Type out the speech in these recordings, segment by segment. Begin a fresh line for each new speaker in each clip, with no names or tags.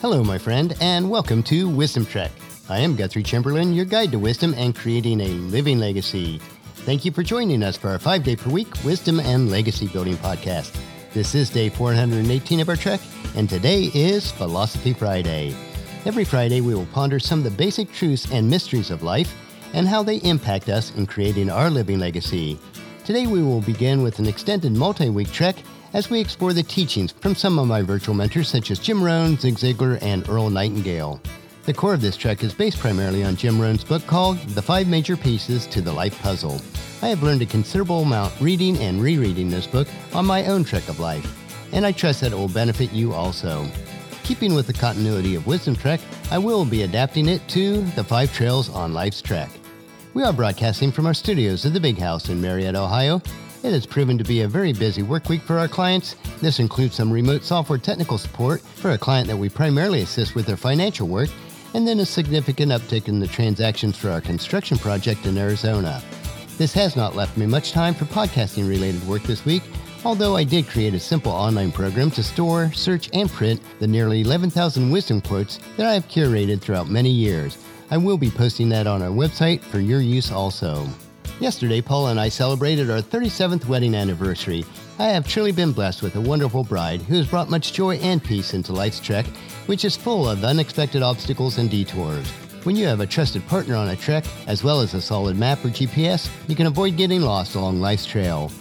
Hello, my friend, and welcome to Wisdom Trek. I am Guthrie Chamberlain, your guide to wisdom and creating a living legacy. Thank you for joining us for our five day per week Wisdom and Legacy Building podcast. This is day 418 of our trek, and today is Philosophy Friday. Every Friday, we will ponder some of the basic truths and mysteries of life and how they impact us in creating our living legacy. Today, we will begin with an extended multi week trek as we explore the teachings from some of my virtual mentors such as Jim Rohn, Zig Ziglar, and Earl Nightingale. The core of this trek is based primarily on Jim Rohn's book called The Five Major Pieces to the Life Puzzle. I have learned a considerable amount reading and rereading this book on my own trek of life, and I trust that it will benefit you also. Keeping with the continuity of Wisdom Trek, I will be adapting it to The Five Trails on Life's Trek. We are broadcasting from our studios at the Big House in Marietta, Ohio, it has proven to be a very busy work week for our clients. This includes some remote software technical support for a client that we primarily assist with their financial work, and then a significant uptick in the transactions for our construction project in Arizona. This has not left me much time for podcasting related work this week, although I did create a simple online program to store, search, and print the nearly 11,000 wisdom quotes that I have curated throughout many years. I will be posting that on our website for your use also. Yesterday, Paula and I celebrated our 37th wedding anniversary. I have truly been blessed with a wonderful bride who has brought much joy and peace into life's trek, which is full of unexpected obstacles and detours. When you have a trusted partner on a trek, as well as a solid map or GPS, you can avoid getting lost along life's trail.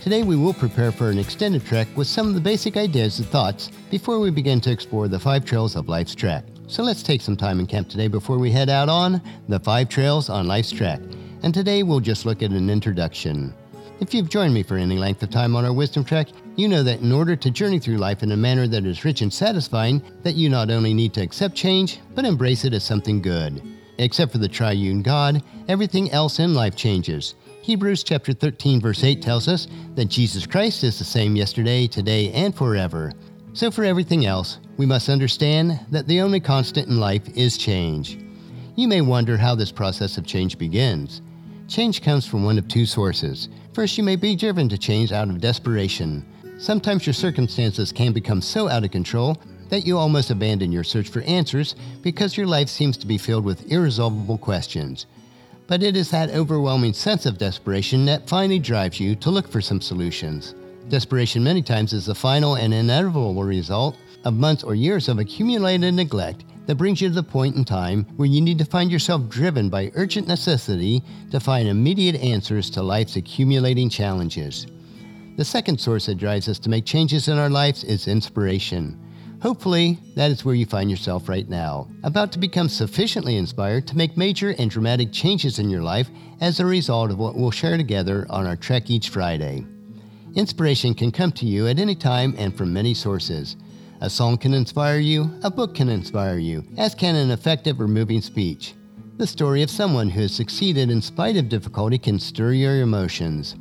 Today, we will prepare for an extended trek with some of the basic ideas and thoughts before we begin to explore the five trails of life's trek. So let's take some time in camp today before we head out on the five trails on life's trek and today we'll just look at an introduction. If you've joined me for any length of time on our wisdom trek, you know that in order to journey through life in a manner that is rich and satisfying, that you not only need to accept change, but embrace it as something good. Except for the triune God, everything else in life changes. Hebrews chapter 13 verse 8 tells us that Jesus Christ is the same yesterday, today, and forever. So for everything else, we must understand that the only constant in life is change. You may wonder how this process of change begins. Change comes from one of two sources. First, you may be driven to change out of desperation. Sometimes your circumstances can become so out of control that you almost abandon your search for answers because your life seems to be filled with irresolvable questions. But it is that overwhelming sense of desperation that finally drives you to look for some solutions. Desperation, many times, is the final and inevitable result of months or years of accumulated neglect that brings you to the point in time where you need to find yourself driven by urgent necessity to find immediate answers to life's accumulating challenges. The second source that drives us to make changes in our lives is inspiration. Hopefully, that is where you find yourself right now, about to become sufficiently inspired to make major and dramatic changes in your life as a result of what we'll share together on our trek each Friday. Inspiration can come to you at any time and from many sources. A song can inspire you, a book can inspire you, as can an effective or moving speech. The story of someone who has succeeded in spite of difficulty can stir your emotions.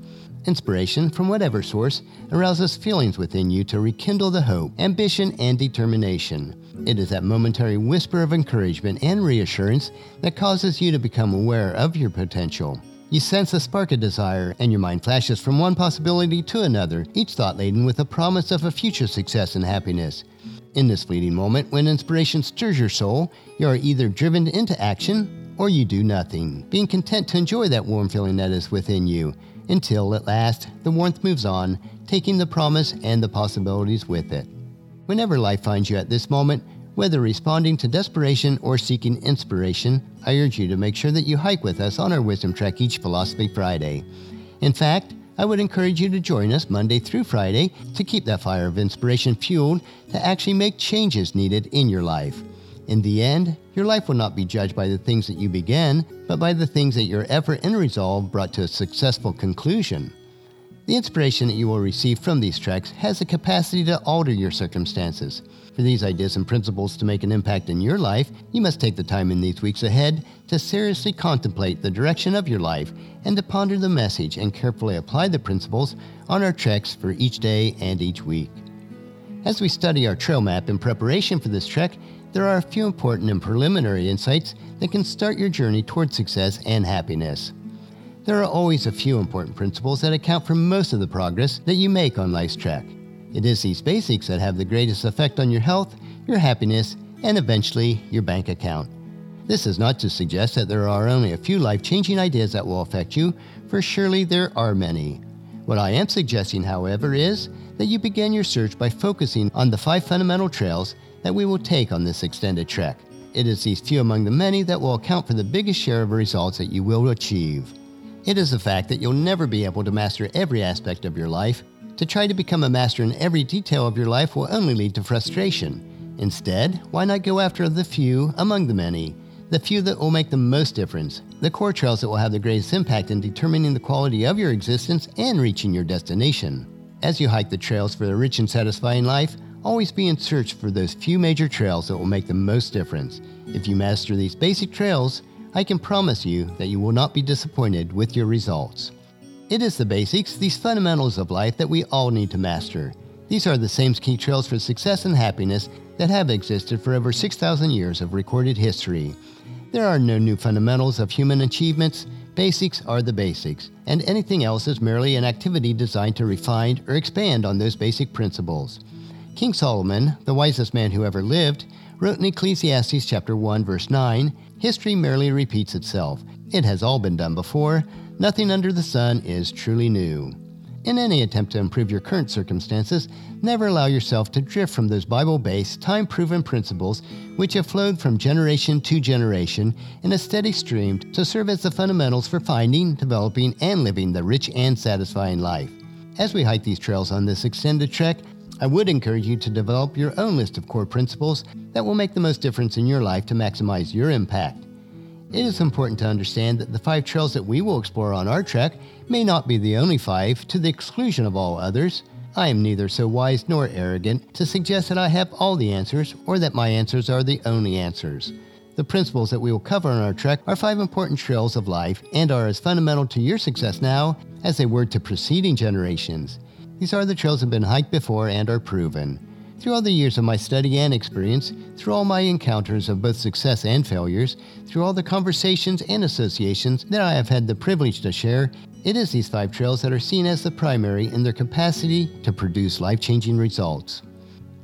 Inspiration, from whatever source, arouses feelings within you to rekindle the hope, ambition, and determination. It is that momentary whisper of encouragement and reassurance that causes you to become aware of your potential. You sense a spark of desire, and your mind flashes from one possibility to another, each thought laden with a promise of a future success and happiness. In this fleeting moment, when inspiration stirs your soul, you are either driven into action or you do nothing, being content to enjoy that warm feeling that is within you, until at last the warmth moves on, taking the promise and the possibilities with it. Whenever life finds you at this moment, whether responding to desperation or seeking inspiration, I urge you to make sure that you hike with us on our Wisdom Trek each Philosophy Friday. In fact, I would encourage you to join us Monday through Friday to keep that fire of inspiration fueled to actually make changes needed in your life. In the end, your life will not be judged by the things that you began, but by the things that your effort and resolve brought to a successful conclusion. The inspiration that you will receive from these tracks has the capacity to alter your circumstances. For these ideas and principles to make an impact in your life, you must take the time in these weeks ahead to seriously contemplate the direction of your life and to ponder the message and carefully apply the principles on our treks for each day and each week. As we study our trail map in preparation for this trek, there are a few important and preliminary insights that can start your journey toward success and happiness. There are always a few important principles that account for most of the progress that you make on life's trek. It is these basics that have the greatest effect on your health, your happiness, and eventually your bank account. This is not to suggest that there are only a few life changing ideas that will affect you, for surely there are many. What I am suggesting, however, is that you begin your search by focusing on the five fundamental trails that we will take on this extended trek. It is these few among the many that will account for the biggest share of results that you will achieve. It is the fact that you'll never be able to master every aspect of your life. To try to become a master in every detail of your life will only lead to frustration. Instead, why not go after the few among the many? the few that will make the most difference, the core trails that will have the greatest impact in determining the quality of your existence and reaching your destination. As you hike the trails for a rich and satisfying life, always be in search for those few major trails that will make the most difference. If you master these basic trails, I can promise you that you will not be disappointed with your results. It is the basics, these fundamentals of life that we all need to master. These are the same key trails for success and happiness that have existed for over 6,000 years of recorded history. There are no new fundamentals of human achievements. Basics are the basics, and anything else is merely an activity designed to refine or expand on those basic principles. King Solomon, the wisest man who ever lived, wrote in Ecclesiastes chapter 1 verse 9, history merely repeats itself. It has all been done before. Nothing under the sun is truly new. In any attempt to improve your current circumstances, never allow yourself to drift from those Bible based, time proven principles which have flowed from generation to generation in a steady stream to serve as the fundamentals for finding, developing, and living the rich and satisfying life. As we hike these trails on this extended trek, I would encourage you to develop your own list of core principles that will make the most difference in your life to maximize your impact. It is important to understand that the five trails that we will explore on our trek may not be the only five to the exclusion of all others. I am neither so wise nor arrogant to suggest that I have all the answers or that my answers are the only answers. The principles that we will cover on our trek are five important trails of life and are as fundamental to your success now as they were to preceding generations. These are the trails have been hiked before and are proven. Through all the years of my study and experience, through all my encounters of both success and failures, through all the conversations and associations that I have had the privilege to share, it is these five trails that are seen as the primary in their capacity to produce life changing results.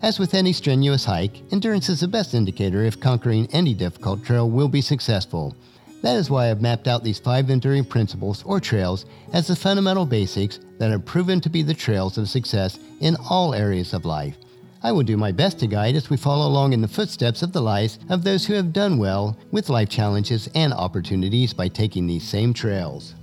As with any strenuous hike, endurance is the best indicator if conquering any difficult trail will be successful. That is why I've mapped out these five enduring principles or trails as the fundamental basics that have proven to be the trails of success in all areas of life. I will do my best to guide as we follow along in the footsteps of the lives of those who have done well with life challenges and opportunities by taking these same trails.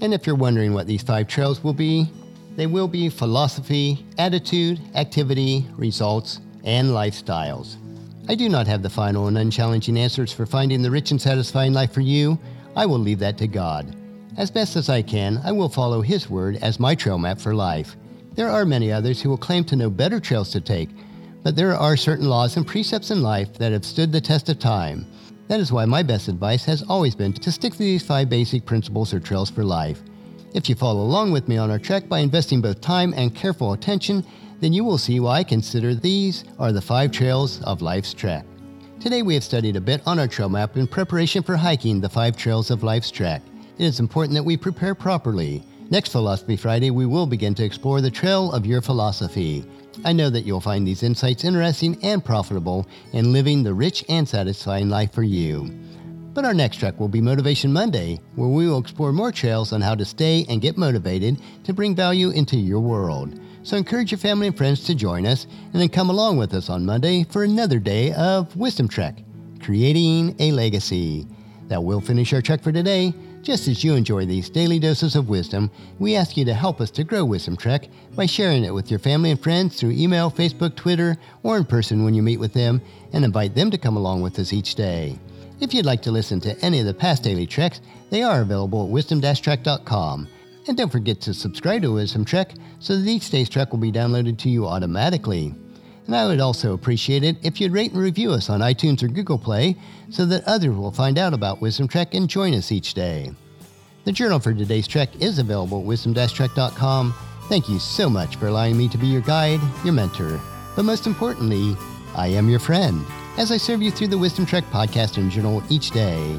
And if you're wondering what these five trails will be, they will be philosophy, attitude, activity, results, and lifestyles. I do not have the final and unchallenging answers for finding the rich and satisfying life for you. I will leave that to God. As best as I can, I will follow His Word as my trail map for life. There are many others who will claim to know better trails to take, but there are certain laws and precepts in life that have stood the test of time. That is why my best advice has always been to stick to these five basic principles or trails for life. If you follow along with me on our trek by investing both time and careful attention, then you will see why I consider these are the five trails of life's track. Today we have studied a bit on our trail map in preparation for hiking the five trails of life's track. It is important that we prepare properly. Next Philosophy Friday, we will begin to explore the trail of your philosophy. I know that you'll find these insights interesting and profitable in living the rich and satisfying life for you. But our next track will be Motivation Monday, where we will explore more trails on how to stay and get motivated to bring value into your world. So encourage your family and friends to join us and then come along with us on Monday for another day of Wisdom Trek, creating a legacy. That will finish our trek for today. Just as you enjoy these daily doses of wisdom, we ask you to help us to grow Wisdom Trek by sharing it with your family and friends through email, Facebook, Twitter, or in person when you meet with them, and invite them to come along with us each day. If you'd like to listen to any of the past daily treks, they are available at wisdom-trek.com. And don't forget to subscribe to Wisdom Trek so that each day's trek will be downloaded to you automatically. And I would also appreciate it if you'd rate and review us on iTunes or Google Play so that others will find out about Wisdom Trek and join us each day. The journal for today's trek is available at wisdom-trek.com. Thank you so much for allowing me to be your guide, your mentor, but most importantly, I am your friend as I serve you through the Wisdom Trek podcast and journal each day.